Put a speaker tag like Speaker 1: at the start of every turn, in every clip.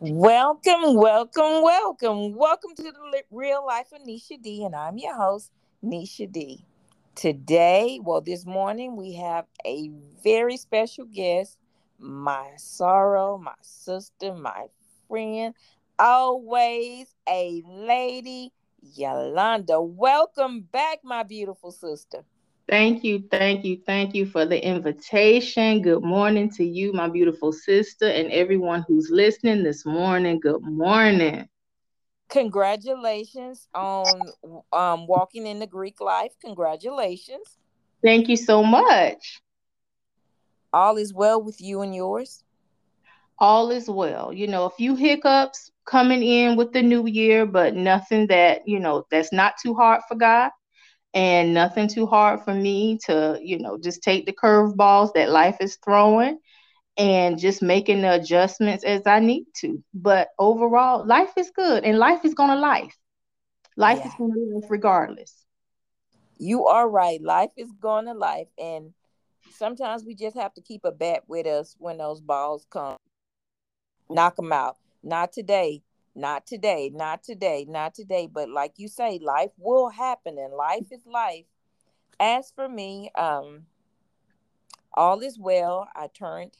Speaker 1: Welcome, welcome, welcome. Welcome to the real life of Nisha D, and I'm your host, Nisha D. Today, well, this morning, we have a very special guest, my soror, my sister, my friend, always a lady, Yolanda. Welcome back, my beautiful sister.
Speaker 2: Thank you, thank you, thank you for the invitation. Good morning to you, my beautiful sister, and everyone who's listening this morning. Good morning.
Speaker 1: Congratulations on um, walking in the Greek life. Congratulations.
Speaker 2: Thank you so much.
Speaker 1: All is well with you and yours?
Speaker 2: All is well. You know, a few hiccups coming in with the new year, but nothing that, you know, that's not too hard for God and nothing too hard for me to, you know, just take the curveballs that life is throwing and just making the adjustments as I need to. But overall, life is good and life is going to life. Life yeah. is going to life regardless.
Speaker 1: You are right. Life is going to life. And sometimes we just have to keep a bat with us when those balls come. Knock them out. Not today not today, not today, not today. But like you say, life will happen and life is life. As for me, um, all is well. I turned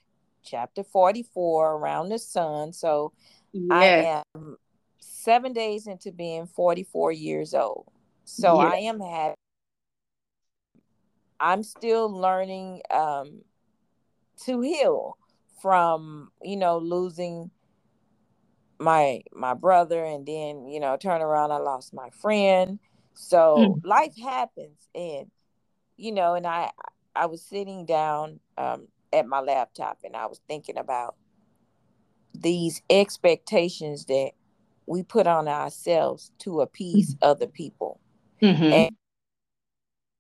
Speaker 1: chapter 44 around the sun. So I am seven days into being 44 years old. So I am happy. I'm still learning um, to heal from, you know, losing my my brother and then you know turn around i lost my friend so mm. life happens and you know and i i was sitting down um, at my laptop and i was thinking about these expectations that we put on ourselves to appease mm-hmm. other people mm-hmm. and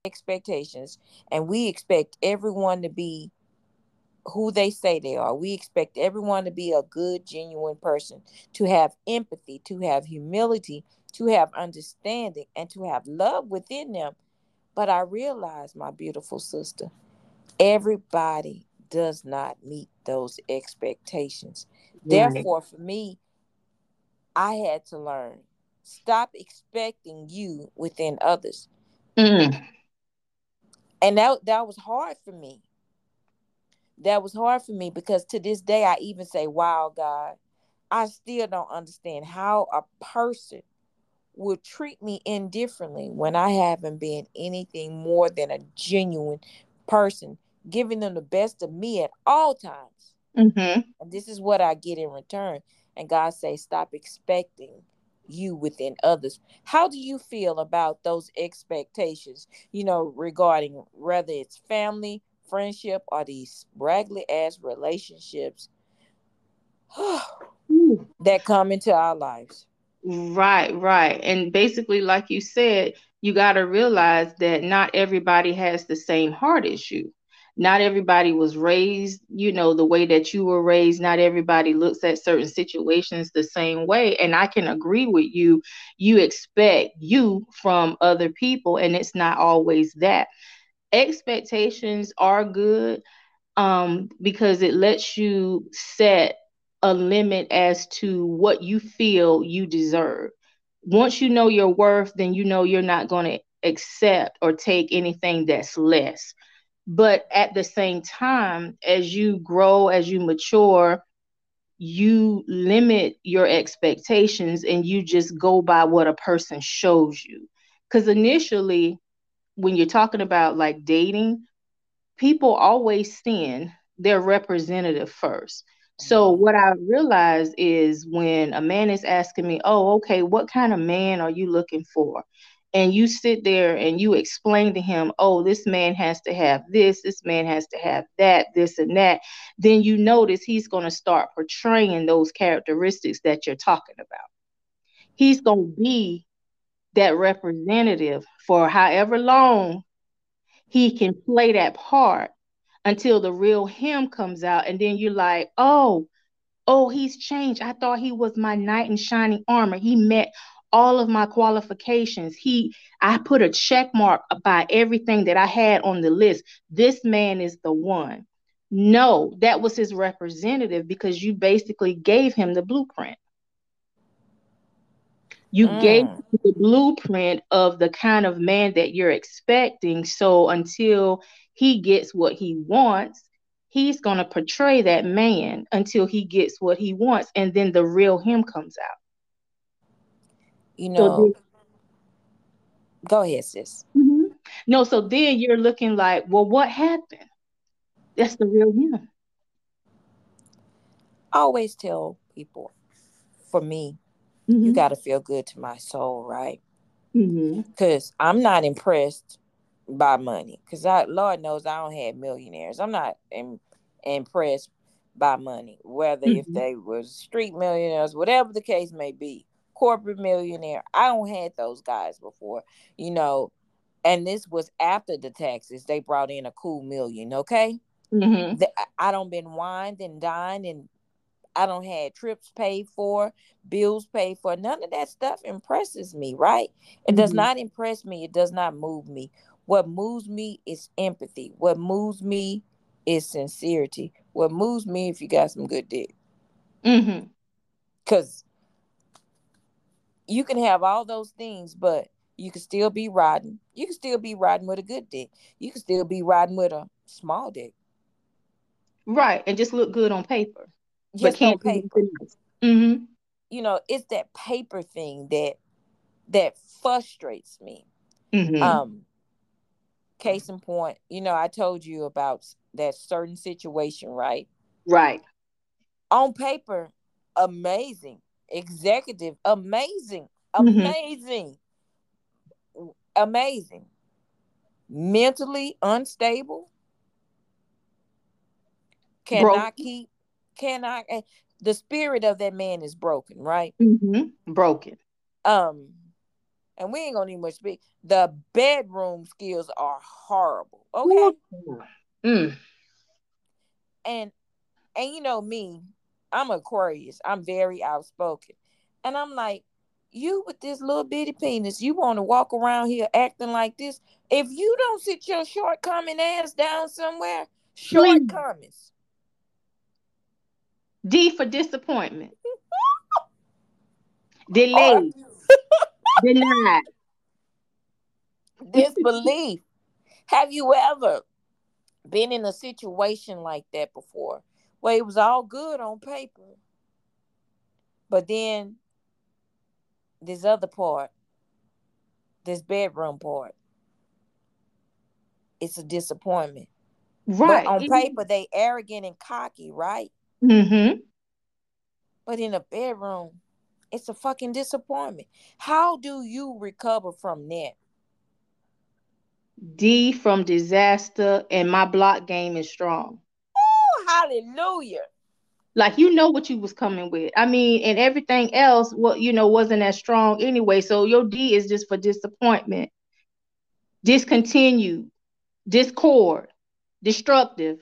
Speaker 1: expectations and we expect everyone to be who they say they are. We expect everyone to be a good, genuine person, to have empathy, to have humility, to have understanding, and to have love within them. But I realize, my beautiful sister, everybody does not meet those expectations. Right. Therefore, for me, I had to learn stop expecting you within others. Mm. And that, that was hard for me that was hard for me because to this day I even say, wow, God, I still don't understand how a person would treat me indifferently when I haven't been anything more than a genuine person, giving them the best of me at all times. Mm-hmm. And this is what I get in return. And God say, stop expecting you within others. How do you feel about those expectations, you know, regarding whether it's family, friendship or these raggedy ass relationships that come into our lives.
Speaker 2: Right, right. And basically, like you said, you got to realize that not everybody has the same heart you. Not everybody was raised, you know, the way that you were raised. Not everybody looks at certain situations the same way. And I can agree with you. You expect you from other people, and it's not always that expectations are good um, because it lets you set a limit as to what you feel you deserve. Once you know your worth, then you know you're not going to accept or take anything that's less. But at the same time, as you grow, as you mature, you limit your expectations and you just go by what a person shows you. Because initially, when you're talking about like dating, people always send their representative first. So mm-hmm. what I realize is when a man is asking me, "Oh, okay, what kind of man are you looking for?" and you sit there and you explain to him, "Oh, this man has to have this, this man has to have that, this and that," then you notice he's going to start portraying those characteristics that you're talking about. He's going to be that representative for however long he can play that part until the real him comes out. And then you're like, oh, oh, he's changed. I thought he was my knight in shining armor. He met all of my qualifications. He I put a check mark by everything that I had on the list. This man is the one. No, that was his representative because you basically gave him the blueprint. You mm. gave the blueprint of the kind of man that you're expecting. So until he gets what he wants, he's going to portray that man until he gets what he wants. And then the real him comes out.
Speaker 1: You know, so then, go ahead, sis.
Speaker 2: Mm-hmm. No, so then you're looking like, well, what happened? That's the real him.
Speaker 1: I always tell people, for me, mm-hmm. you got to feel good to my soul, right? Because mm-hmm. I'm not impressed by money. Because I, Lord knows, I don't have millionaires. I'm not Im- impressed by money, whether mm-hmm. if they were street millionaires, whatever the case may be, corporate millionaire. I don't had those guys before, you know. And this was after the taxes. They brought in a cool million, okay? Mm-hmm. I don't been wined and dined and I don't had trips paid for, bills paid for. None of that stuff impresses me, right? It mm-hmm. does not impress me. It does not move me. What moves me is empathy. What moves me is sincerity. What moves me if you got some good dick. Mm-hmm. Cause you can have all those things, but you can still be riding. You can still be riding with a good dick. You can still be riding with a small dick.
Speaker 2: Right, and just look good on paper just can't
Speaker 1: paper. Mm-hmm. You know, it's that paper thing that that frustrates me. Mm-hmm. Um, case in point, you know, I told you about that certain situation, right?
Speaker 2: Right.
Speaker 1: On paper, amazing. Executive, amazing. Mm-hmm. Amazing. Mm-hmm. Amazing. Mentally unstable. Cannot Broke. keep cannot eh, the spirit of that man is broken, right?
Speaker 2: Mm-hmm. Broken.
Speaker 1: Um, and we ain't gonna need much speak. The bedroom skills are horrible. Okay. Mm. And and you know me, I'm Aquarius. I'm very outspoken. And I'm like, you with this little bitty penis, you want to walk around here acting like this. If you don't sit your shortcoming ass down somewhere, shortcomings.
Speaker 2: D for disappointment. Delayed. Denied.
Speaker 1: Disbelief. Have you ever been in a situation like that before where it was all good on paper? But then this other part, this bedroom part, it's a disappointment. Right. But on paper, they arrogant and cocky, right? Mm-hmm. But in a bedroom, it's a fucking disappointment. How do you recover from that?
Speaker 2: D from disaster, and my block game is strong.
Speaker 1: Oh, hallelujah.
Speaker 2: Like you know what you was coming with. I mean, and everything else, what you know, wasn't as strong anyway. So your D is just for disappointment, discontinued, discord, destructive,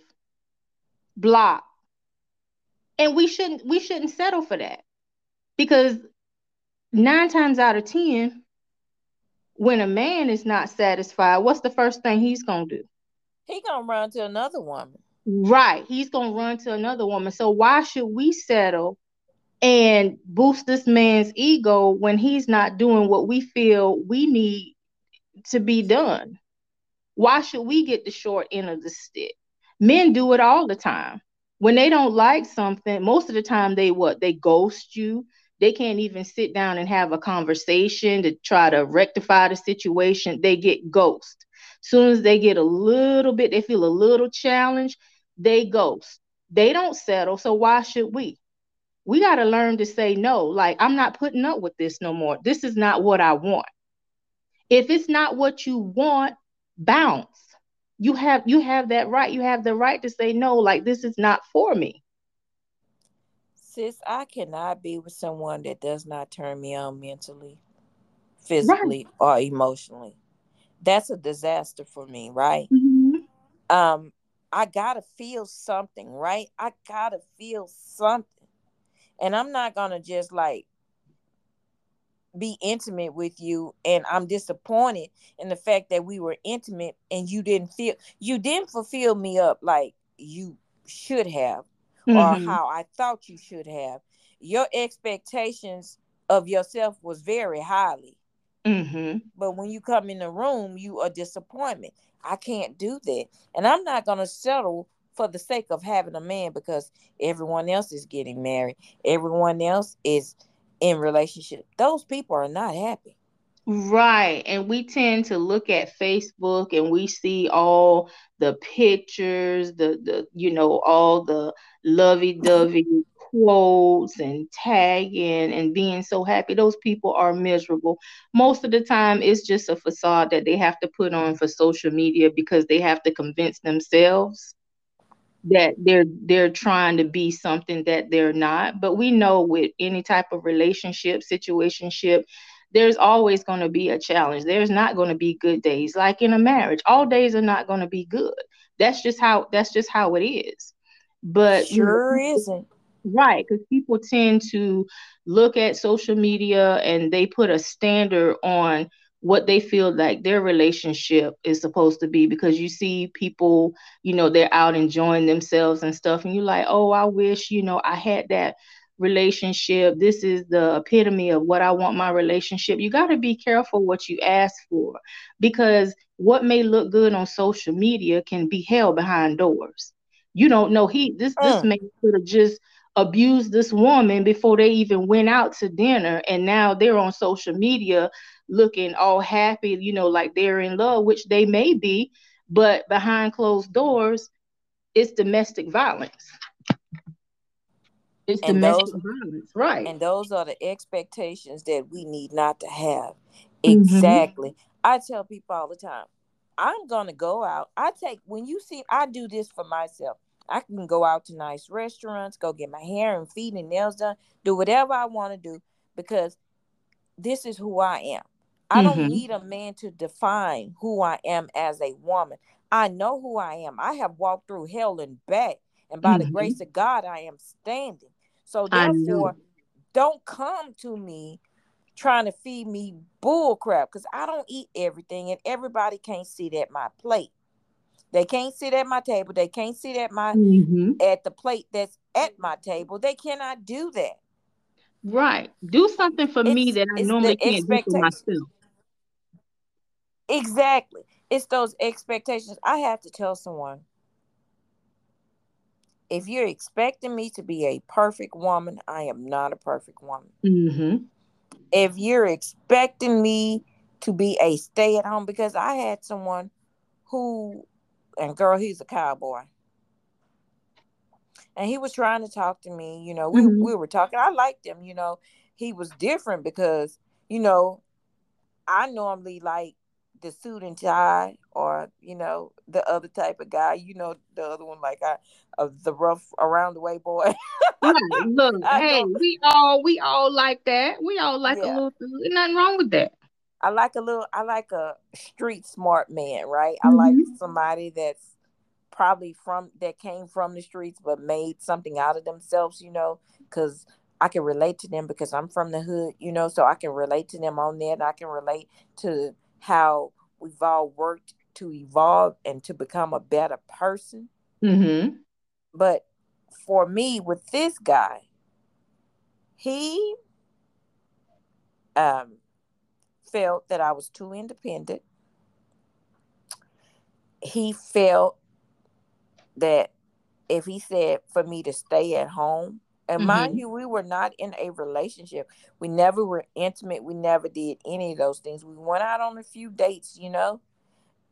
Speaker 2: block and we shouldn't we shouldn't settle for that. Because nine times out of ten when a man is not satisfied what's the first thing he's gonna do?
Speaker 1: He gonna run to another woman.
Speaker 2: Right. He's gonna run to another woman. So why should we settle and boost this man's ego when he's not doing what we feel we need to be done? Why should we get the short end of the stick? Men do it all the time when they don't like something, most of the time they what they ghost you. They can't even sit down and have a conversation to try to rectify the situation. They get ghost. Soon as they get a little bit, they feel a little challenged, they ghost. They don't settle. So why should we? We got to learn to say no. Like, I'm not putting up with this no more. This is not what I want. If it's not what you want, bounce you have you have that right. You have the right to say no like this is not for me.
Speaker 1: Sis i cannot be with someone that does not turn me on mentally physically right. or emotionally. That's a disaster for me right? Mm-hmm. um i gotta feel something right? I gotta feel something. And i'm not gonna just like be intimate with you and I'm disappointed in the fact that we were intimate and you didn't feel you didn't fulfill me up like you should have mm-hmm. or how I thought you should have. Your expectations of yourself was very highly. Mm-hmm. But when you come in the room, you are disappointment. I can't do that. And I'm not going to settle for the sake of having a man because everyone else is getting married. Everyone else is in relationship. Those people are not happy.
Speaker 2: Right. And we tend to look at Facebook and we see all the pictures, the the you know, all the lovey-dovey quotes and tagging and being so happy. Those people are miserable. Most of the time it's just a facade that they have to put on for social media because they have to convince themselves that they're they're trying to be something that they're not. But we know with any type of relationship, situationship, there's always going to be a challenge. There's not going to be good days. Like in a marriage, all days are not going to be good. That's just how that's just how it is. But
Speaker 1: sure you know, isn't.
Speaker 2: Right, because people tend to look at social media and they put a standard on what they feel like their relationship is supposed to be because you see people, you know, they're out enjoying themselves and stuff, and you're like, oh, I wish, you know, I had that relationship. This is the epitome of what I want my relationship. You got to be careful what you ask for because what may look good on social media can be held behind doors. You don't know he this this mm. man could have just abused this woman before they even went out to dinner and now they're on social media looking all happy, you know, like they're in love, which they may be, but behind closed doors, it's domestic violence.
Speaker 1: It's and domestic those, violence, right? And those are the expectations that we need not to have. Mm-hmm. Exactly. Mm-hmm. I tell people all the time, I'm gonna go out. I take when you see I do this for myself. I can go out to nice restaurants, go get my hair and feet and nails done, do whatever I want to do because this is who I am. I mm-hmm. don't need a man to define who I am as a woman. I know who I am. I have walked through hell and back, and by mm-hmm. the grace of God, I am standing. So therefore, don't come to me trying to feed me bull crap because I don't eat everything and everybody can't sit at my plate. They can't sit at my table. They can't sit at my mm-hmm. at the plate that's at my table. They cannot do that.
Speaker 2: Right. Do something for it's, me that I normally can't do for myself.
Speaker 1: Exactly. It's those expectations. I have to tell someone if you're expecting me to be a perfect woman, I am not a perfect woman. Mm-hmm. If you're expecting me to be a stay at home, because I had someone who, and girl, he's a cowboy. And he was trying to talk to me, you know, we, mm-hmm. we were talking. I liked him, you know. He was different because, you know, I normally like the suit and tie or you know the other type of guy you know the other one like I uh, the rough around the way boy
Speaker 2: look hey we all we all like that we all like yeah. a little nothing wrong with that
Speaker 1: I like a little I like a street smart man right mm-hmm. I like mm-hmm. somebody that's probably from that came from the streets but made something out of themselves you know because I can relate to them because I'm from the hood, you know, so I can relate to them on that. I can relate to how we've all worked to evolve and to become a better person. Mm-hmm. But for me, with this guy, he um, felt that I was too independent. He felt that if he said for me to stay at home, and mm-hmm. mind you, we were not in a relationship. We never were intimate. We never did any of those things. We went out on a few dates, you know,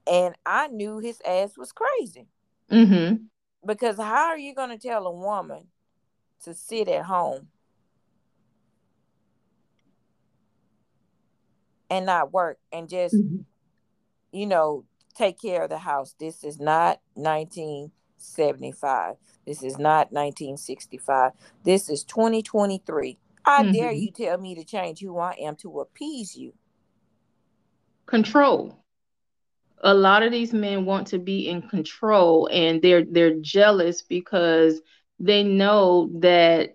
Speaker 1: and I knew his ass was crazy. Mm-hmm. Because how are you going to tell a woman to sit at home and not work and just, mm-hmm. you know, take care of the house? This is not 1975. This is not 1965. This is 2023. I mm-hmm. dare you tell me to change who I am to appease you.
Speaker 2: Control. A lot of these men want to be in control and they're they're jealous because they know that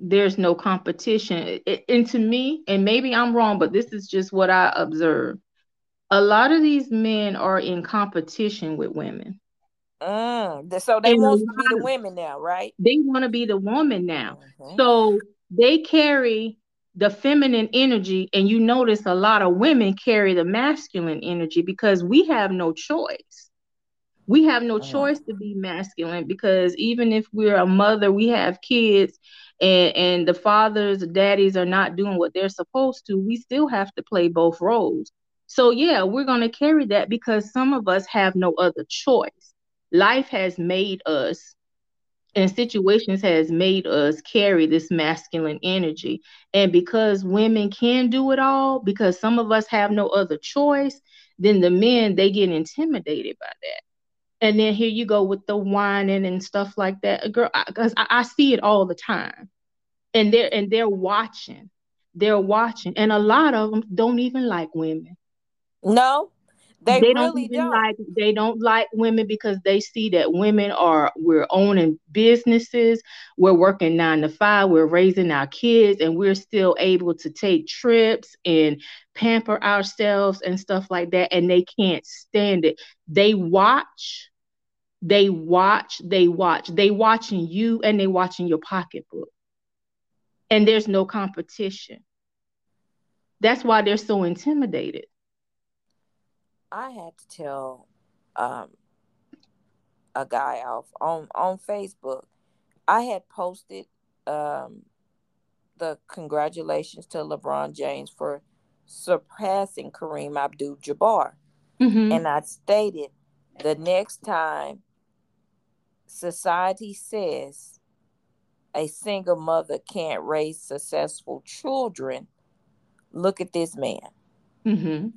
Speaker 2: there's no competition. And to me, and maybe I'm wrong, but this is just what I observe. A lot of these men are in competition with women
Speaker 1: Mm. So they want to be the women now, right?
Speaker 2: They want to be the woman now. Mm-hmm. So they carry the feminine energy, and you notice a lot of women carry the masculine energy because we have no choice. We have no mm. choice to be masculine because even if we're a mother, we have kids, and and the fathers, the daddies are not doing what they're supposed to. We still have to play both roles. So yeah, we're gonna carry that because some of us have no other choice life has made us and situations has made us carry this masculine energy. And because women can do it all because some of us have no other choice then the men they get intimidated by that. And then here you go with the whining and stuff like that. Girl because I, I, see it all the time. And they're and they're watching. They're watching. And a lot of them don't even like women.
Speaker 1: No they,
Speaker 2: they
Speaker 1: really
Speaker 2: don't, don't, like they don't like women because they see that women are we're owning businesses, we're working nine to five, we're raising our kids, and we're still able to take trips and pamper ourselves and stuff like that. And they can't stand it. They watch, they watch, they watch, they watching you and they watching your pocketbook. And there's no competition. That's why they're so intimidated
Speaker 1: I had to tell um, a guy off on on Facebook. I had posted um, the congratulations to LeBron James for surpassing Kareem Abdul-Jabbar, mm-hmm. and I stated the next time society says a single mother can't raise successful children, look at this man. Mm-hmm.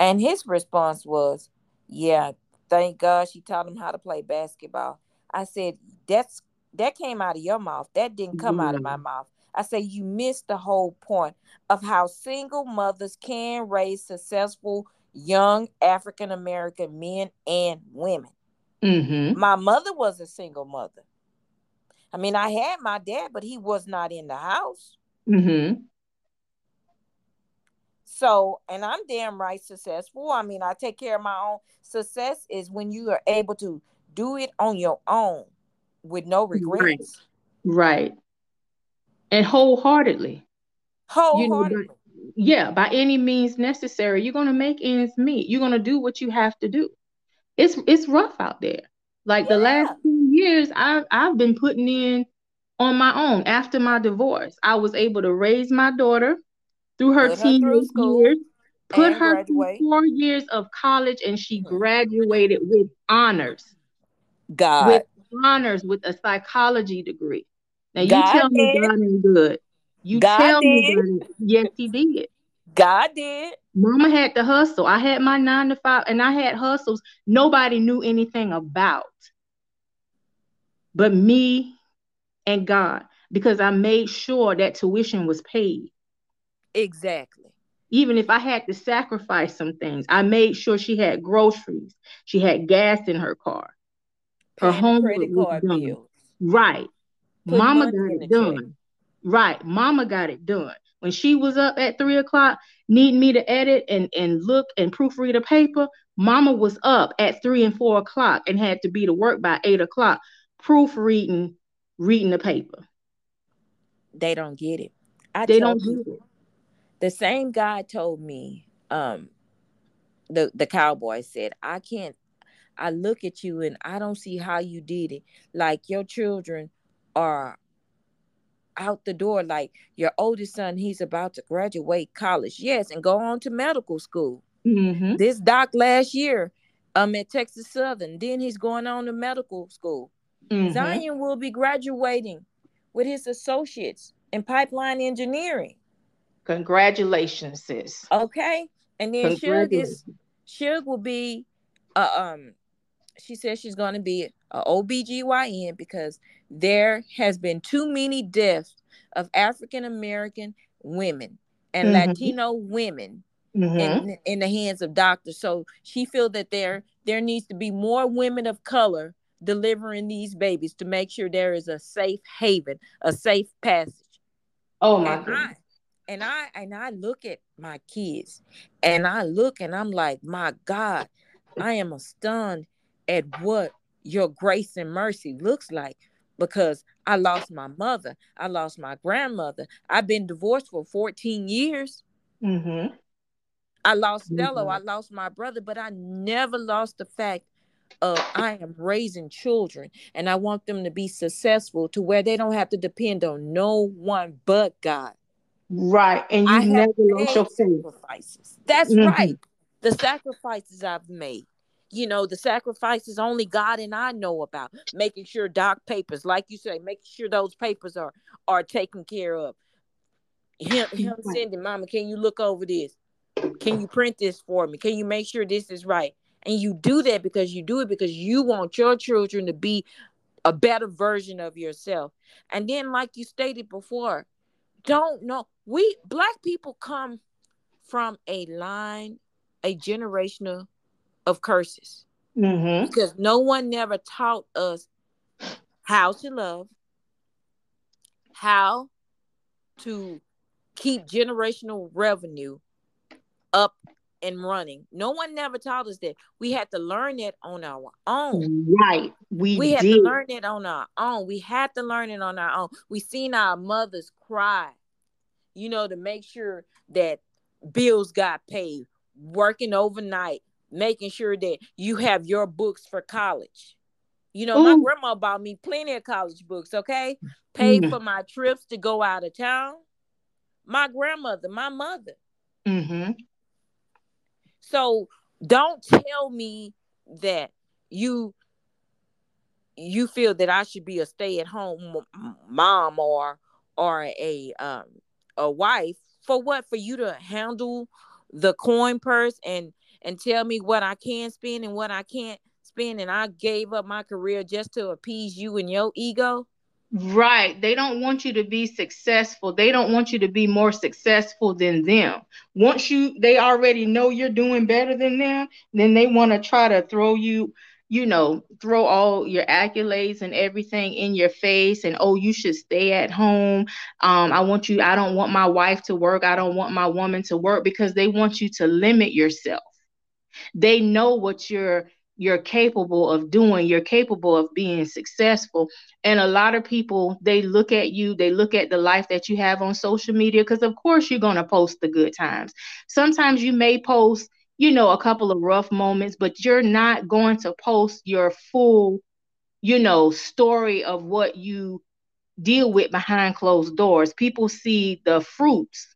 Speaker 1: And his response was, Yeah, thank God she taught him how to play basketball. I said, That's that came out of your mouth. That didn't come mm. out of my mouth. I say you missed the whole point of how single mothers can raise successful young African American men and women. Mm-hmm. My mother was a single mother. I mean, I had my dad, but he was not in the house. Mm-hmm. So, and I'm damn right successful. I mean, I take care of my own. Success is when you are able to do it on your own with no regrets.
Speaker 2: Right. right. And wholeheartedly.
Speaker 1: Wholeheartedly. You know,
Speaker 2: yeah, by any means necessary. You're gonna make ends meet. You're gonna do what you have to do. It's it's rough out there. Like yeah. the last two years, I've I've been putting in on my own after my divorce. I was able to raise my daughter through her teenage years, put her graduate. through four years of college, and she mm-hmm. graduated with honors.
Speaker 1: God.
Speaker 2: With honors with a psychology degree. Now you God tell did. me God ain't good. You God tell did. me God yes, he did.
Speaker 1: God did.
Speaker 2: Mama had to hustle. I had my nine to five, and I had hustles nobody knew anything about, but me and God, because I made sure that tuition was paid.
Speaker 1: Exactly.
Speaker 2: Even if I had to sacrifice some things, I made sure she had groceries. She had gas in her car.
Speaker 1: Her home credit card done. bills.
Speaker 2: Right. Put Mama got it done. Check. Right. Mama got it done. When she was up at three o'clock, needing me to edit and, and look and proofread a paper, Mama was up at three and four o'clock and had to be to work by eight o'clock, proofreading, reading the paper.
Speaker 1: They don't get it.
Speaker 2: I they don't get it
Speaker 1: the same guy told me um the the cowboy said i can't i look at you and i don't see how you did it. Like your children are out the door. Like your oldest son he's about to graduate college. Yes and go on to medical school. Mm-hmm. this doc last year um at texas southern then he's going on to medical school. Mm-hmm. zion will be graduating with his associates in pipeline engineering
Speaker 2: Congratulations, sis.
Speaker 1: Okay. And then Shug is Shug will be uh, um she says she's gonna be a OBGYN because there has been too many deaths of African American women and mm-hmm. Latino women mm-hmm. in, in the hands of doctors. So she feels that there there needs to be more women of color delivering these babies to make sure there is a safe haven, a safe passage.
Speaker 2: Oh my god
Speaker 1: and I and I look at my kids and I look and I'm like, my God, I am stunned at what your grace and mercy looks like because I lost my mother, I lost my grandmother. I've been divorced for 14 years.
Speaker 2: Mm-hmm.
Speaker 1: I lost Stella,
Speaker 2: Mhm.
Speaker 1: I lost my brother, but I never lost the fact of I am raising children and I want them to be successful to where they don't have to depend on no one but God.
Speaker 2: Right. And you
Speaker 1: I
Speaker 2: never lost your faith.
Speaker 1: sacrifices. That's
Speaker 2: Mhm.
Speaker 1: right. The sacrifices I've made. You know, the sacrifices only God and I know about. Making sure doc papers, like you say, making sure those papers are are taken care of. Him, him
Speaker 2: Right.
Speaker 1: sending, Mama, can you look over this? Can you print this for me? Can you make sure this is right? And you do that because you do it because you want your children to be a better version of yourself. And then, like you stated before, don't know. We black people come from a line, a generational of curses
Speaker 2: Mm-hmm.
Speaker 1: because no one never taught us how to love, how to keep generational revenue up and running. No one never taught us that. We had to learn it on our own.
Speaker 2: Right. We,
Speaker 1: We had
Speaker 2: did.
Speaker 1: to learn it on our own. We had to learn it on our own. We seen our mothers cry, you know, to make sure that bills got paid, working overnight, making sure that you have your books for college. You know, my
Speaker 2: Ooh.
Speaker 1: grandma bought me plenty of college books, okay? Paid
Speaker 2: Mm.
Speaker 1: for my trips to go out of town. My grandmother, my mother.
Speaker 2: Mm-hmm.
Speaker 1: So don't tell me that you you feel that I should be a stay-at-home mom or or a um a wife. For what? For you to handle the coin purse and and tell me what I can spend and what I can't spend. And I gave up my career just to appease you and your ego.
Speaker 2: Right. They don't want you to be successful. They don't want you to be more successful than them. Once you they already know you're doing better than them, then they want to try to throw you, you know, throw all your accolades and everything in your face and oh, you should stay at home. Um I want you I don't want my wife to work. I don't want my woman to work because they want you to limit yourself. They know what you're you're capable of doing. You're capable of being successful. And a lot of people, they look at you, they look at the life that you have on social media, because of course you're going to post the good times. Sometimes you may post, you know, a couple of rough moments, but you're not going to post your full, you know, story of what you deal with behind closed doors. People see the fruits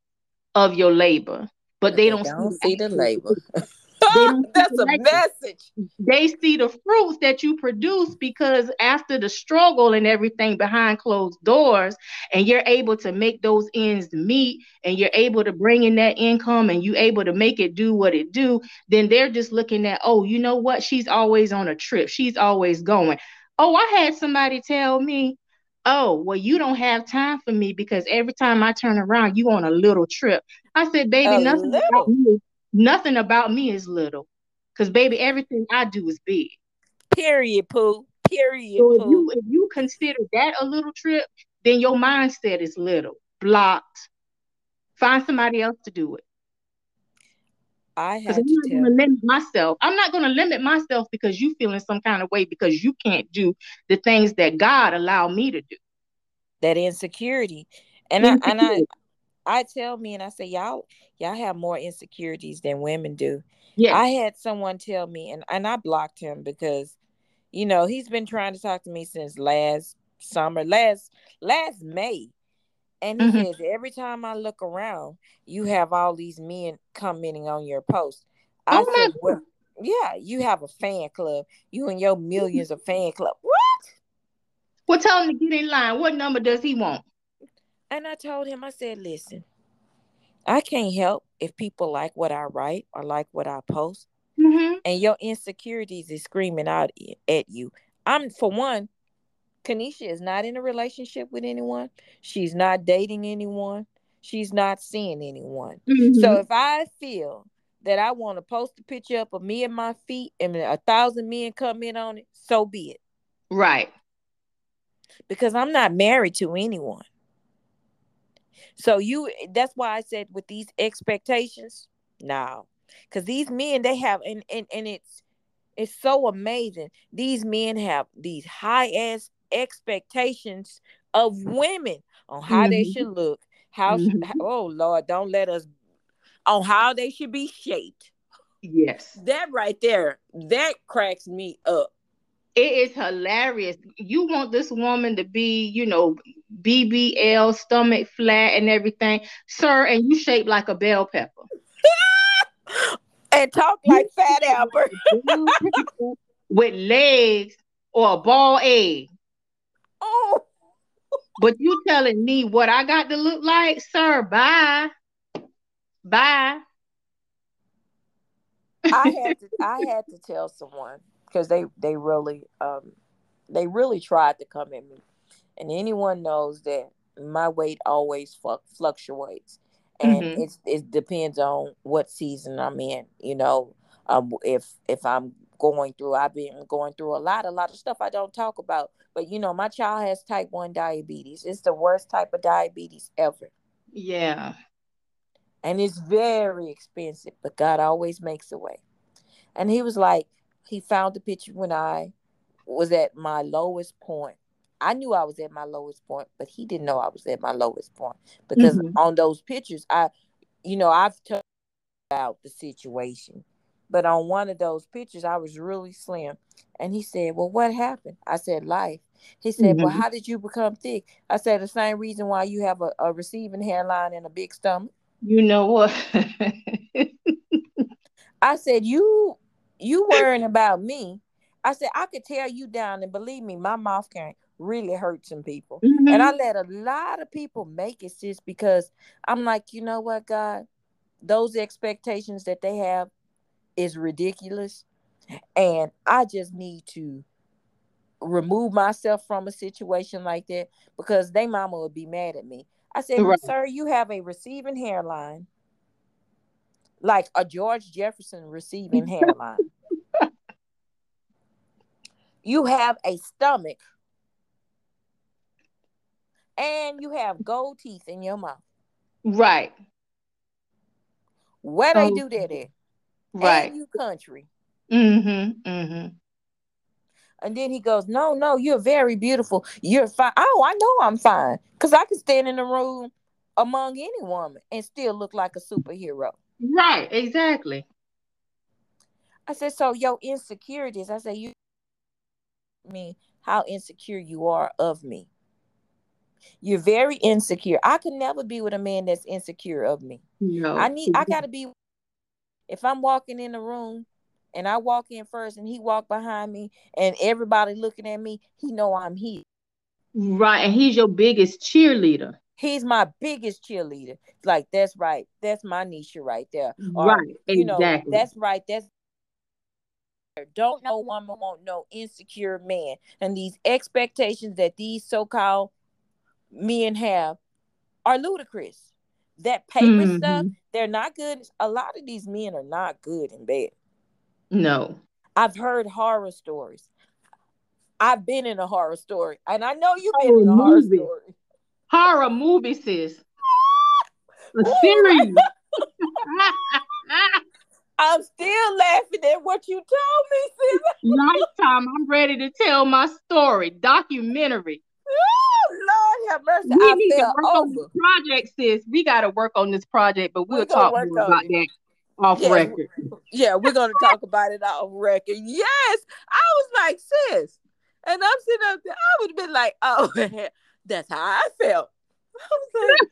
Speaker 2: of your labor, but they, don't,
Speaker 1: see the labor. That's a message.
Speaker 2: they see the fruits that you produce because after the struggle and everything behind closed doors and you're able to make those ends meet and you're able to bring in that income and you're able to make it do what it do then they're just looking at oh you know what? She's always on a trip. She's always going. Oh i had somebody tell me oh well you don't have time for me because every time i turn around you on a little trip i said baby
Speaker 1: A
Speaker 2: nothing
Speaker 1: little?
Speaker 2: about me nothing about me is little because baby, everything I do is big.
Speaker 1: Period, Pooh. Period,
Speaker 2: So if
Speaker 1: Pooh.
Speaker 2: you if you consider that a little trip, then your mindset is little, blocked. Find somebody else to do it.
Speaker 1: I have
Speaker 2: I'm
Speaker 1: to
Speaker 2: not limit myself. I'm not gonna limit myself because you feel in some kind of way because you can't do the things that God allowed me to do.
Speaker 1: that insecurity. And I and I
Speaker 2: Insecurity.
Speaker 1: I tell me and I say y'all y'all have more insecurities than women do.
Speaker 2: Yeah.
Speaker 1: I had someone tell me and and I blocked him because you know, he's been trying to talk to me since last summer, last last May. And he
Speaker 2: Mhm.
Speaker 1: says every time I look around, you have all these men commenting on your post. I
Speaker 2: Oh
Speaker 1: said, well, yeah, you have a fan club. You and your millions of fan club. What?
Speaker 2: well, tell him to get in line. What number does he want?
Speaker 1: And I told him, I said, listen, I can't help if people like what I write or like what I post,
Speaker 2: hmm
Speaker 1: and your insecurities is screaming out at you. I'm for one, Kanisha is not in a relationship with anyone. She's not dating anyone. She's not seeing anyone. So if I feel that I want to post a picture up of me and my feet and a thousand men come in on it, so be it.
Speaker 2: right.
Speaker 1: because I'm not married to anyone. So you that's why I said with these expectations, no. Cuz these men they have and, and and it's It's so amazing. These men have these high ass expectations of women on how mm-hmm. they should look, how mm-hmm. oh Lord, don't let us on how they should be shaped.
Speaker 2: Yes.
Speaker 1: That right there, that cracks me up.
Speaker 2: It is hilarious. You want this woman to be, you know, BBL, stomach flat, and everything, sir, and you shaped like a bell pepper.
Speaker 1: and talk like Fat Albert.
Speaker 2: with legs or a ball egg.
Speaker 1: Oh.
Speaker 2: But you telling me what I got to look like, sir? Bye. Bye.
Speaker 1: I had to I had to tell someone because they they really um they really tried to come at me. And anyone knows that my weight always fluctuates and mm-hmm. it's it depends on what season I'm in. You know, um, if if I'm going through, I've been going through a lot, a lot of stuff I don't talk about. But you know, my child has type one diabetes. It's the worst type of diabetes ever.
Speaker 2: Yeah,
Speaker 1: and it's very expensive. But God always makes a way. And he was like, he found the picture when I was at my lowest point I knew I was at my lowest point, but he didn't know I was at my lowest point because mm-hmm. on those pictures, I, you know, I've talked about the situation, but on one of those pictures, I was really slim. And he said, Well, what happened? I said, Life. He said, mm-hmm. Well, how did you become thick? I said, The same reason why you have a, a receiving hairline and a big stomach.
Speaker 2: You know what?
Speaker 1: I said, You you worrying about me. I said, I could tear you down, and believe me, my mouth can't really hurt some people. Mm-hmm. And I let a lot of people make it just because I'm like, you know what, God, those expectations that they have is ridiculous. And I just need to remove myself from a situation like that because they mama would be mad at me. I said, right. sir, you have a receiving hairline, like a George Jefferson receiving hairline. you have a stomach and you have gold teeth in your mouth.
Speaker 2: Right.
Speaker 1: Where they do that at?
Speaker 2: Right.
Speaker 1: And you country.
Speaker 2: Mm-hmm. Mm-hmm.
Speaker 1: And then he goes, No, no, you're very beautiful. You're fine. Oh, I know I'm fine. Because I can stand in the room among any woman and still look like a superhero.
Speaker 2: Right, exactly.
Speaker 1: I said, So your insecurities, I said, you me how insecure you are of me. You're very insecure. I can never be with a man that's insecure of me.
Speaker 2: No.
Speaker 1: I need I gotta be if I'm walking in the room and I walk in first and he walk behind me and everybody looking at me, he know I'm here.
Speaker 2: Right. And he's your biggest cheerleader.
Speaker 1: He's my biggest cheerleader. Like that's right. That's my niche right there.
Speaker 2: Or, right. Exactly. You know,
Speaker 1: that's right. That's don't know woman won't know insecure man. And these expectations that these so-called men have are ludicrous. That paper mm-hmm. stuff, they're not good. A lot of these men are not good in bed.
Speaker 2: No.
Speaker 1: I've heard horror stories. I've been in a horror story, and I know you've been in a horror story.
Speaker 2: Horror movie, sis. A series.
Speaker 1: I'm still laughing at what you told me, sis.
Speaker 2: Lifetime. I'm ready to tell my story. Documentary.
Speaker 1: Lord have mercy.
Speaker 2: We I need to work over. on this project, sis. We got to work on this project, but we'll we talk more about it. that off
Speaker 1: yeah,
Speaker 2: record.
Speaker 1: Yeah, we're gonna talk about it off record. Yes, I was like, sis, and I'm sitting up there. I would have been like, oh, that's how I felt. I was like,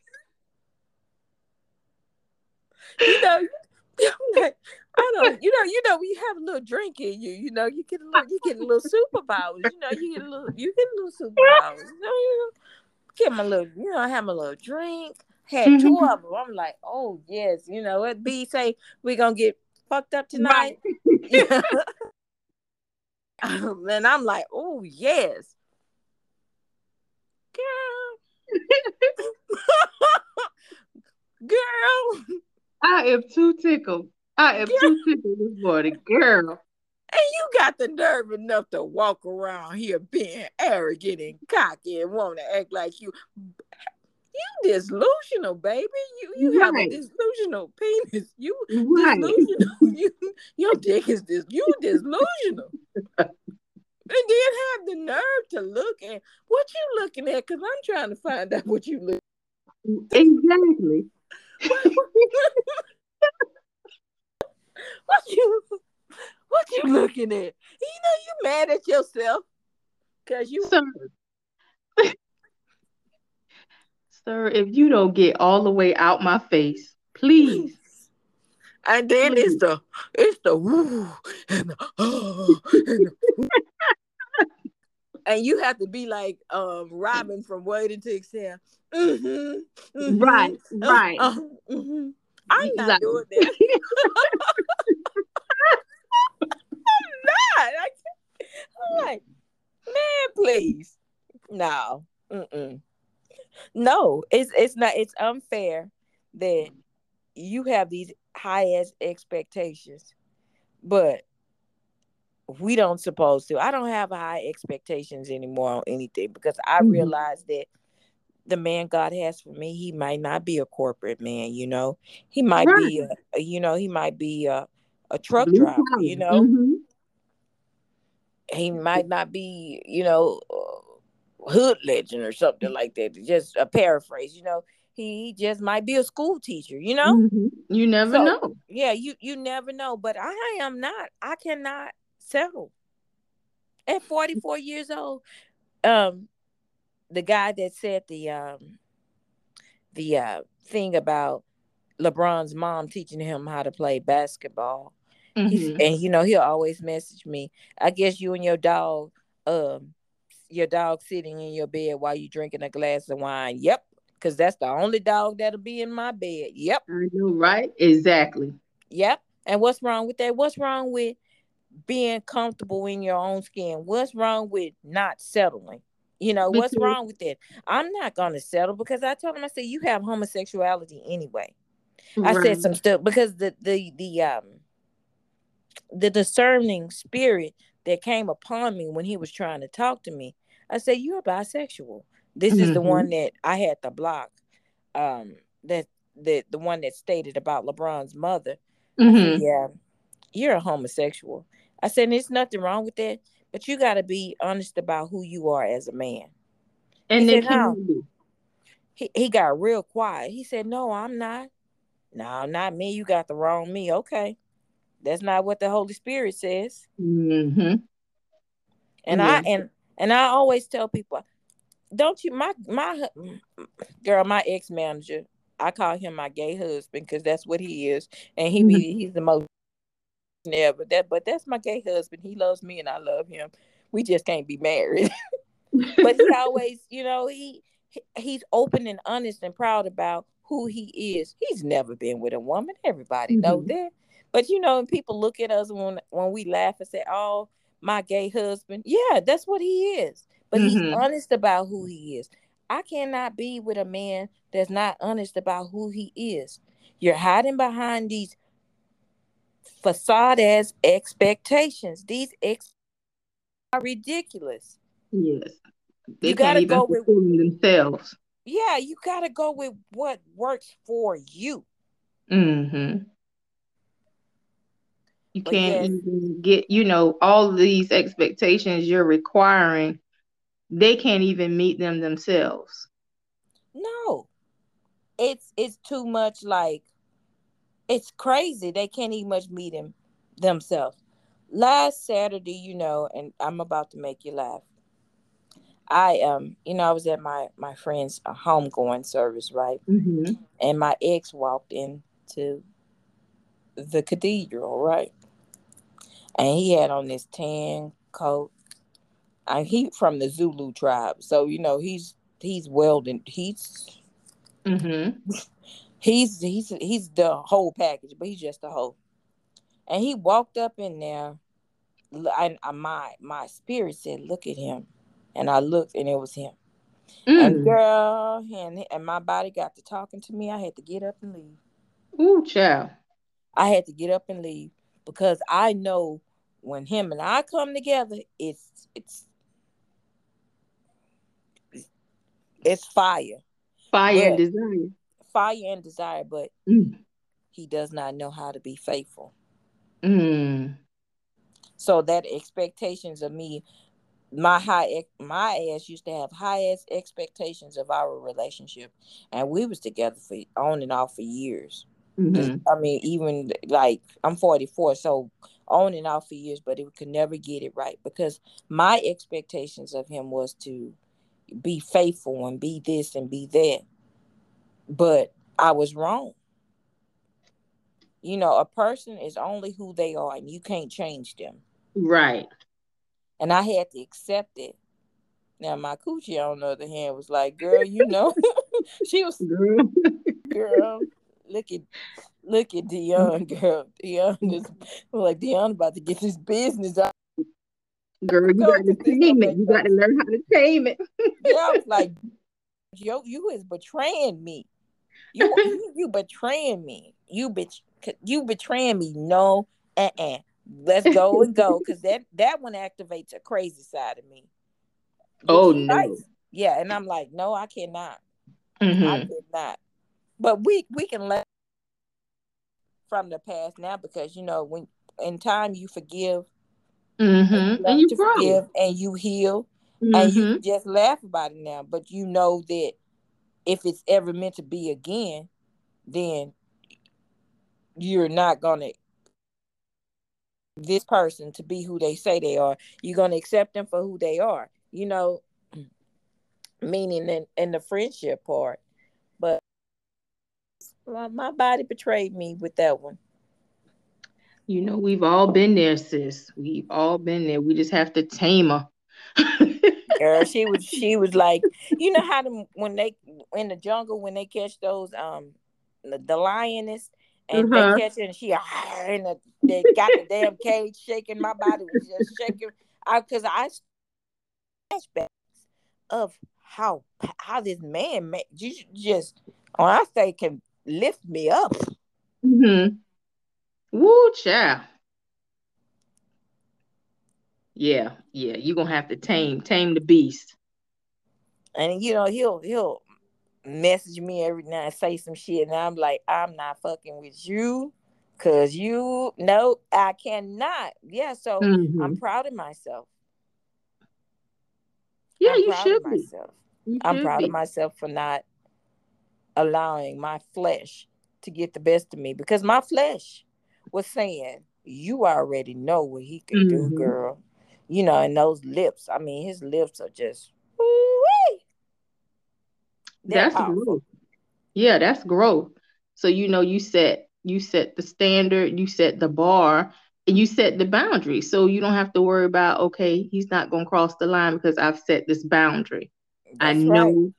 Speaker 1: you know, like, I don't, you know, you know, you have a little drink in you, you know, you get a little, you get a little superpowers. You know, you get a little, you get a little superpowers. You know, you get my little, you know, I have a little drink. Had two mm-hmm. of them. I'm like, oh yes, you know, what B say we gonna get fucked up tonight. Right. and I'm like, oh yes, girl, girl.
Speaker 2: I am too tickled. I am too tickled this morning, girl.
Speaker 1: And you got the nerve enough to walk around here being arrogant and cocky and want to act like you. you delusional, baby. You you right. have a delusional penis. You right. delusional. You your dick is this. You delusional. and then have the nerve to look at what you looking at because I'm trying to find out what you look. At.
Speaker 2: Exactly.
Speaker 1: what you what you looking at? You know you mad at yourself because you.
Speaker 2: Sir. Sir, if you don't get all the way out my face, please.
Speaker 1: And then please. it's the it's the woo and the, oh, and the and you have to be like um Robin from Waiting to Exhale. Mm-hmm,
Speaker 2: mm-hmm, right, right. Uh,
Speaker 1: mm-hmm. I'm exactly. not doing that. I'm not. I am like, man, please, no, Mm-mm. no. It's it's not. It's unfair that you have these high ass expectations, but we don't supposed to. I don't have high expectations anymore on anything because I mm-hmm. realize that the man God has for me, he might not be a corporate man, you know. He might right. be a, you know, he might be a, a truck Blue driver, time. you know. Mm-hmm. He might not be, you know, hood legend or something like that. Just a paraphrase, you know. He just might be a school teacher, you know.
Speaker 2: Mm-hmm. You never so, know.
Speaker 1: Yeah, you you never know. But I am not. I cannot settle. At 44 years old, um, the guy that said the um the uh thing about LeBron's mom teaching him how to play basketball. Mm-hmm. And you know, he'll always message me. I guess you and your dog, um, your dog sitting in your bed while you drinking a glass of wine. Yep. Cause that's the only dog that'll be in my bed. Yep.
Speaker 2: I know, right? Exactly.
Speaker 1: Yep. And what's wrong with that? What's wrong with being comfortable in your own skin? What's wrong with not settling? You know, what's wrong with that? I'm not gonna settle because I told him I said you have homosexuality anyway. Right. I said some stuff because the the the um the discerning spirit that came upon me when he was trying to talk to me. I said, You're bisexual. This mm-hmm. is the mm-hmm. one that I had to block. Um that the the one that stated about LeBron's mother. Mm-hmm. Yeah, you're a homosexual. I said, there's nothing wrong with that, but you got to be honest about who you are as a man. And he, said, no. he, he got real quiet. He said, no, I'm not. No, not me. You got the wrong me. Okay. That's not what the Holy Spirit says. Mm-hmm. And. I and and I always tell people, don't you my my girl, my ex manager, I call him my gay husband because that's what he is, and he mm-hmm. he's the most never that but that's my gay husband. He loves me and i love him. We just can't be married. But he always you know he he's open and honest and proud about who he is. He's never been with a woman. Everybody mm-hmm. know that. But you know and people look at us when when we laugh and say oh my gay husband. Yeah that's what he is. But mm-hmm. he's honest about who he is. I cannot be with a man that's not honest about who he is. You're hiding behind these facade as expectations. These ex are ridiculous.
Speaker 2: Yes. They you gotta go with themselves.
Speaker 1: Yeah, you gotta go with what works for you.
Speaker 2: Mm-hmm. You but can't yes. even get, you know, all these expectations you're requiring, they can't even meet them themselves.
Speaker 1: No. It's it's too much like it's crazy. They can't even much meet him themselves. Last Saturday, you know, and I'm about to make you laugh. I um, you know, I was at my my friend's uh, homegoing service, right? Mm-hmm. And my ex walked into the cathedral, right? And he had on this tan coat. And he from the Zulu tribe, so you know he's he's welding. He's mm-hmm. He's he's he's the whole package, but he's just a whole. And he walked up in there, and my my spirit said, "Look at him," and I looked, and it was him. Mm. And girl, and and my body got to talking to me. I had to get up and leave.
Speaker 2: Ooh, child.
Speaker 1: I had to get up and leave because I know when him and I come together, it's it's it's fire.
Speaker 2: fire but, and desire.
Speaker 1: Fire and desire, but mm. he does not know how to be faithful. Mm. So that expectations of me, my high my ass used to have high ass expectations of our relationship, and we was together for on and off for years. Mm-hmm. I mean, even like I'm 44, so on and off for years, but it could never get it right because my expectations of him was to be faithful and be this and be that. But I was wrong. You know, a person is only who they are and you can't change them.
Speaker 2: Right.
Speaker 1: And I had to accept it. Now my coochie on the other hand was like, girl, you know, she was girl, girl look at look at Dion, girl. Dion is like Dion about to get his business out.
Speaker 2: Girl, you got to tame it. You got to learn how to tame it.
Speaker 1: yeah, I was like, yo, you is betraying me. You you, you betraying me. You bet you betraying me. No, uh uh-uh. Let's go and go because that that one activates a crazy side of me.
Speaker 2: Oh no.
Speaker 1: Yeah, and I'm like, no, I cannot. Mm-hmm. I cannot. But we we can let from the past now because you know when in time you forgive
Speaker 2: mm-hmm. and, and, you forgive
Speaker 1: and you heal mm-hmm. and you mm-hmm. just laugh about it now but you know that if it's ever meant to be again then you're not gonna this person to be who they say they are you're gonna accept them for who they are you know meaning in, in the friendship part but my, my body betrayed me with that one.
Speaker 2: You know, we've all been there, sis. We've all been there. We just have to tame her.
Speaker 1: Girl, she was she was like, you know how them when they in the jungle when they catch those um the, the lioness and uh-huh. they catch it and she and the, they got the damn cage shaking. My body was just shaking. I because I flashbacks of how how this man made you just when I say can lift me up.
Speaker 2: Mm-hmm. Woo, child. Yeah, yeah. You're gonna have to tame tame the beast.
Speaker 1: And you know, he'll he'll message me every night and say some shit, and I'm like, I'm not fucking with you. Cause you no, I cannot. Yeah, so mm-hmm. I'm proud of myself.
Speaker 2: Yeah, you should be. Myself.
Speaker 1: You I'm proud be. of myself for not allowing my flesh to get the best of me because my flesh was saying, You already know what he can mm-hmm. do, girl. You know, and those lips, I mean, his lips are just
Speaker 2: that's powerful. growth. Yeah, that's growth. So you know, you set you set the standard, you set the bar, and you set the boundary. So you don't have to worry about okay, he's not gonna cross the line because I've set this boundary. That's I know right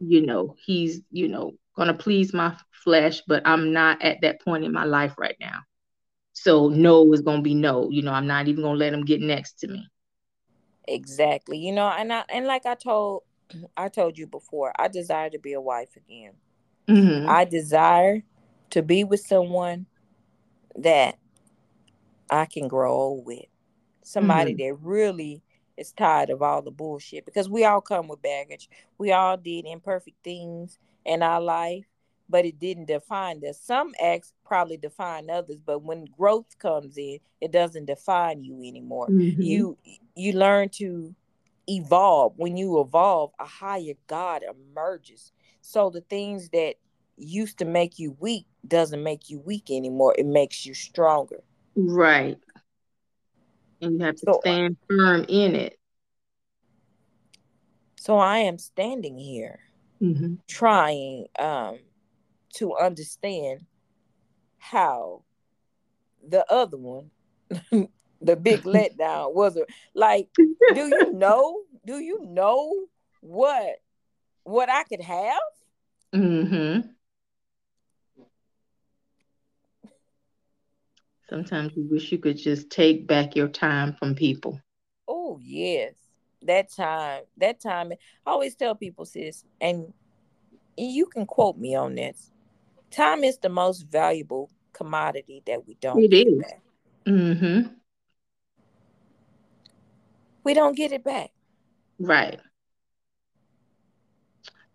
Speaker 2: you know, he's, you know, going to please my flesh, but I'm not at that point in my life right now. So no is going to be no. You know, I'm not even going to let him get next to me.
Speaker 1: Exactly. You know, and I and like I told I told you before, I desire to be a wife again. Mm-hmm. I desire to be with someone that I can grow old with. Somebody mm-hmm. that really is tired of all the bullshit because we all come with baggage. We all did imperfect things in our life, but it didn't define us. Some acts probably define others, but when growth comes in, it doesn't define you anymore. Mm-hmm. You you learn to evolve. When you evolve, a higher God emerges. So the things that used to make you weak doesn't make you weak anymore. It makes you stronger.
Speaker 2: Right and you have to so, stand firm in it.
Speaker 1: So I am standing here mm-hmm. trying um, to understand how the other one, the big letdown, was like, do you know? Do you know what what I could have? Mm-hmm.
Speaker 2: Sometimes you wish you could just take back your time from people.
Speaker 1: Oh, yes. That time, that time. I always tell people, sis, and you can quote me on this. Time is the most valuable commodity that we don't
Speaker 2: it get is. back. Mm-hmm.
Speaker 1: We don't get it back.
Speaker 2: Right.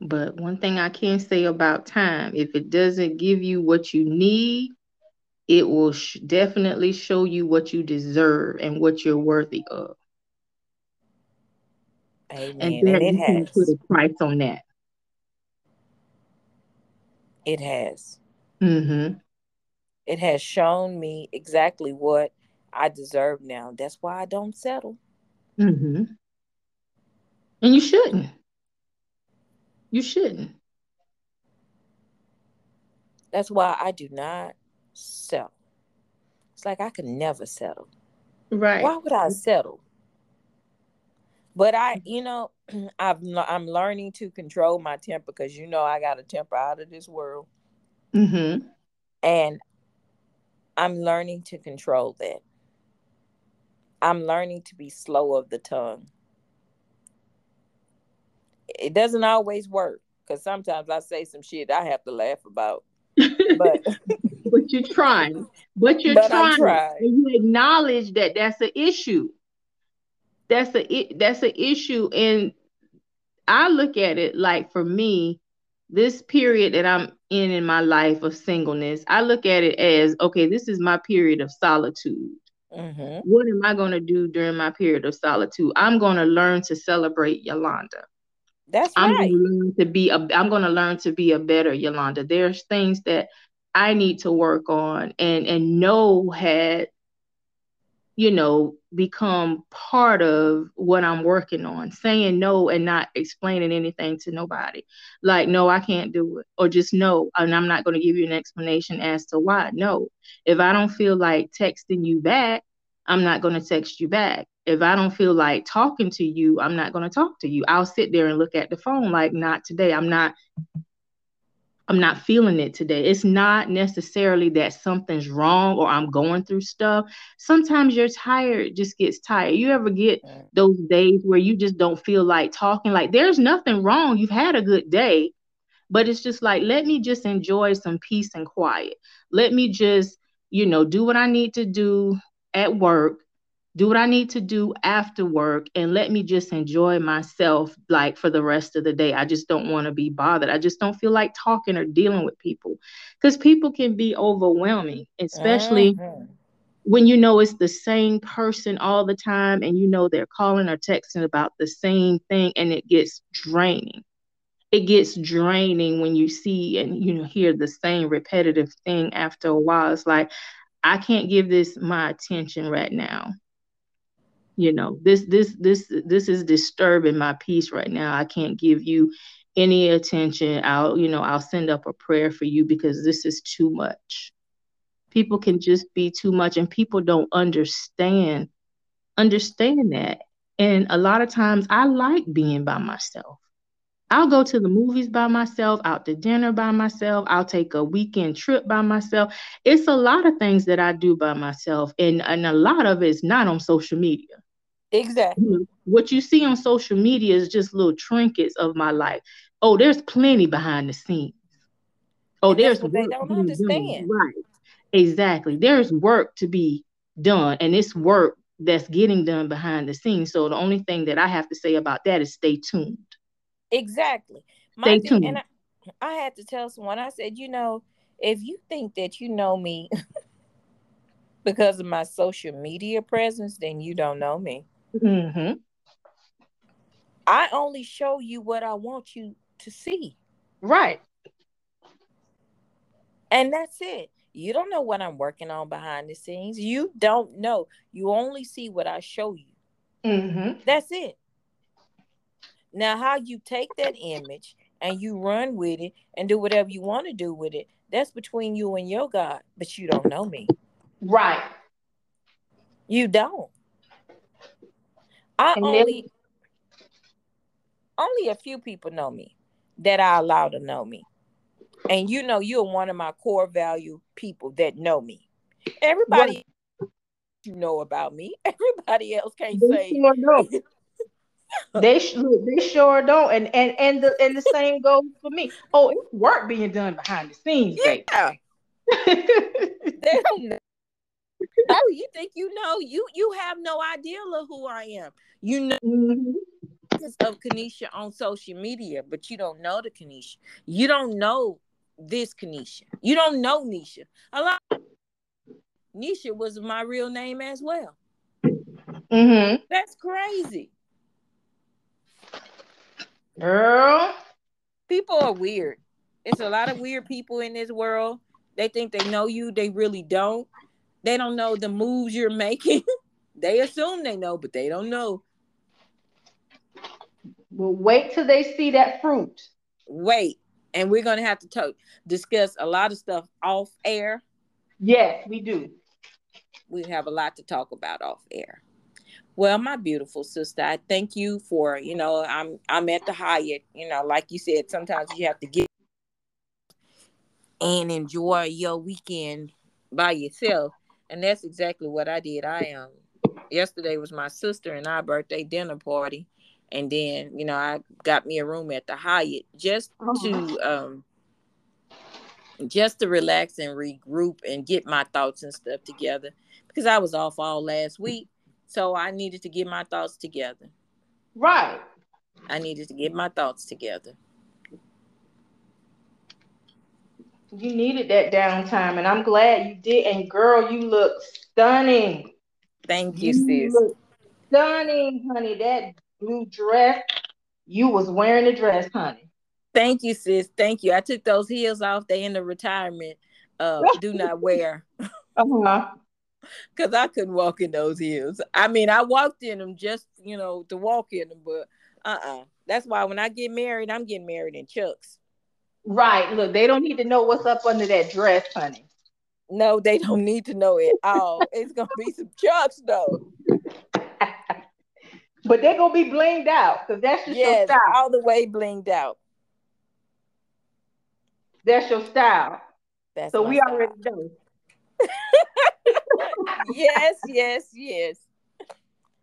Speaker 2: But one thing I can say about time, if it doesn't give you what you need, it will sh- definitely show you what you deserve and what you're worthy of.
Speaker 1: Amen.
Speaker 2: And then
Speaker 1: And it
Speaker 2: you can put a price on that.
Speaker 1: It has.
Speaker 2: Mm-hmm.
Speaker 1: It has shown me exactly what I deserve now. That's why I don't settle.
Speaker 2: Mm-hmm. And you shouldn't. You shouldn't.
Speaker 1: That's why I do not settle. It's like I could never settle.
Speaker 2: Right.
Speaker 1: Why would I settle? But I, you know, I've I'm learning to control my temper because you know I got a temper out of this world,
Speaker 2: Mm-hmm.
Speaker 1: and I'm learning to control that. I'm learning to be slow of the tongue. It doesn't always work because sometimes I say some shit I have to laugh about, but
Speaker 2: but you're trying. But you're
Speaker 1: But
Speaker 2: trying.
Speaker 1: trying.
Speaker 2: And you acknowledge that that's an issue. That's a that's an issue. And I look at it like for me, this period that I'm in in my life of singleness, I look at it as okay, this is my period of solitude.
Speaker 1: Mhm.
Speaker 2: What am I going to do during my period of solitude? I'm going to learn to celebrate Yolanda.
Speaker 1: that's
Speaker 2: I'm
Speaker 1: right.
Speaker 2: going to learn to be a I'm going to learn to be a better Yolanda. There's things that I need to work on and and no had you know become part of what I'm working on. Saying no and not explaining anything to nobody. Like no, I can't do it or just no and I'm not going to give you an explanation as to why. No. If I don't feel like texting you back, I'm not going to text you back. If I don't feel like talking to you, I'm not going to talk to you. I'll sit there and look at the phone like not today. I'm not I'm not feeling it today. It's not necessarily that something's wrong or I'm going through stuff. Sometimes you're tired, just gets tired. You ever get those days where you just don't feel like talking? Like there's nothing wrong. You've had a good day, but it's just like, let me just enjoy some peace and quiet. Let me just, you know, do what I need to do at work, do what I need to do after work, and let me just enjoy myself like for the rest of the day. I just don't want to be bothered. I just don't feel like talking or dealing with people because people can be overwhelming, especially
Speaker 1: Mhm.
Speaker 2: when you know it's the same person all the time and you know they're calling or texting about the same thing and it gets draining it gets draining when you see and you know hear the same repetitive thing after a while it's like i can't give this my attention right now you know this this this this is disturbing my peace right now i can't give you any attention i'll you know i'll send up a prayer for you because this is too much people can just be too much and people don't understand understand that and a lot of times i like being by myself I'll go to the movies by myself, out to dinner by myself. I'll take a weekend trip by myself. It's a lot of things that I do by myself, and, and a lot of it's not on social media.
Speaker 1: Exactly.
Speaker 2: You know, What you see on social media is just little trinkets of my life. Oh, there's plenty behind the scenes. Oh,
Speaker 1: And
Speaker 2: there's
Speaker 1: what they don't understand.
Speaker 2: Right. Exactly. There's work to be done, and it's work that's getting done behind the scenes. So the only thing that I have to say about that is stay tuned.
Speaker 1: Exactly. My
Speaker 2: Stay
Speaker 1: thing,
Speaker 2: tuned.
Speaker 1: and I, I had to tell someone. I said, you know, if you think that you know me because of my social media presence, then you don't know me.
Speaker 2: Hmm
Speaker 1: I only show you what I want you to see,
Speaker 2: Right.
Speaker 1: and that's it. You don't know what I'm working on behind the scenes. You don't know. You only see what I show you.
Speaker 2: Mm-hmm.
Speaker 1: That's it. Now, how you take that image and you run with it and do whatever you want to do with it, that's between you and your God, but you don't know me.
Speaker 2: Right.
Speaker 1: You don't. I
Speaker 2: And then-
Speaker 1: only only a few people know me that I allow to know me. And you know you're one of my core value people that know me. Everybody you know about me. Everybody else can't
Speaker 2: They
Speaker 1: say
Speaker 2: sure don't. they look, they sure don't. And and and the and the same goes for me. Oh, it's work being done behind the scenes,
Speaker 1: yeah. They don't know. Oh, you think you know? You you have no idea of who I am. You know
Speaker 2: Mhm.
Speaker 1: of Kanisha on social media, but you don't know the Kanisha. You don't know this Kanisha. You don't know Nisha. A lot. Nisha was my real name as well.
Speaker 2: Mm-hmm.
Speaker 1: That's crazy.
Speaker 2: Girl.
Speaker 1: People are weird. It's a lot of weird people in this world. They think they know you, they really don't. They don't know the moves you're making. they assume they know, but they don't know.
Speaker 2: Well, wait till they see that fruit.
Speaker 1: Wait. And we're gonna have to talk discuss a lot of stuff off air.
Speaker 2: Yes, we do.
Speaker 1: We have a lot to talk about off air. Well, my beautiful sister, I thank you for, you know, I'm I'm at the Hyatt, you know, like you said, sometimes you have to get and enjoy your weekend by yourself. And that's exactly what I did. I um yesterday was my sister and our birthday dinner party. And then, you know, I got me a room at the Hyatt just uh-huh. to um just to relax and regroup and get my thoughts and stuff together because I was off all last week so I needed to get my thoughts together.
Speaker 2: Right.
Speaker 1: I needed to get my thoughts together.
Speaker 2: You needed that downtime, and I'm glad you did. And girl, you look stunning.
Speaker 1: Thank you, you sis.
Speaker 2: stunning, honey. That blue dress, you was wearing the dress, honey.
Speaker 1: Thank you, sis. Thank you. I took those heels off. They in the retirement. Uh, do not wear. uh-huh because I couldn't walk in those heels. I mean, I walked in them just, you know, to walk in them, but uh uh-uh. uh That's why when I get married, I'm getting married in chucks.
Speaker 2: Right. Look, they don't need to know what's up under that dress, honey.
Speaker 1: No, they don't need to know it all. it's gonna be some chucks though.
Speaker 2: but they're gonna be blinged out because that's just yes, your style.
Speaker 1: All the way blinged out.
Speaker 2: That's your style. That's so we style. already know.
Speaker 1: yes, yes, yes.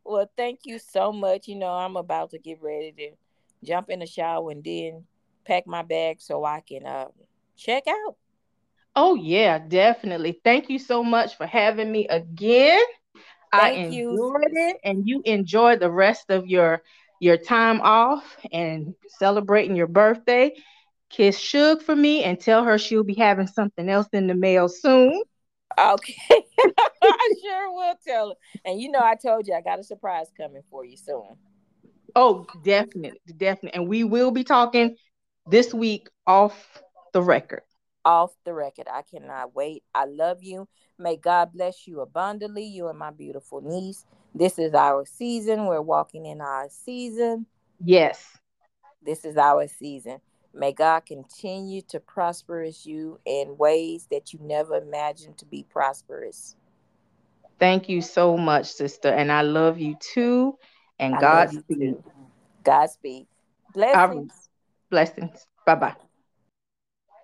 Speaker 1: Well, thank you so much. You know, I'm about to get ready to jump in the shower and then pack my bag so I can uh, check out.
Speaker 2: Oh yeah, definitely. Thank you so much for having me again. Thank I enjoyed you. it, and you enjoy the rest of your your time off and celebrating your birthday. Kiss Shug for me and tell her she'll be having something else in the mail soon.
Speaker 1: Okay. I sure will tell her. And you know, I told you I got a surprise coming for you soon.
Speaker 2: Oh, definitely, definitely. And we will be talking this week off the record.
Speaker 1: Off the record. I cannot wait. I love you. May God bless you abundantly, you and my beautiful niece. This is our season. We're walking in our season.
Speaker 2: Yes.
Speaker 1: This is our season. May God continue to prosperous you in ways that you never imagined to be prosperous.
Speaker 2: Thank you so much, sister. And I love you too. And Godspeed.
Speaker 1: Godspeed. Blessings.
Speaker 2: Blessings. Bye bye.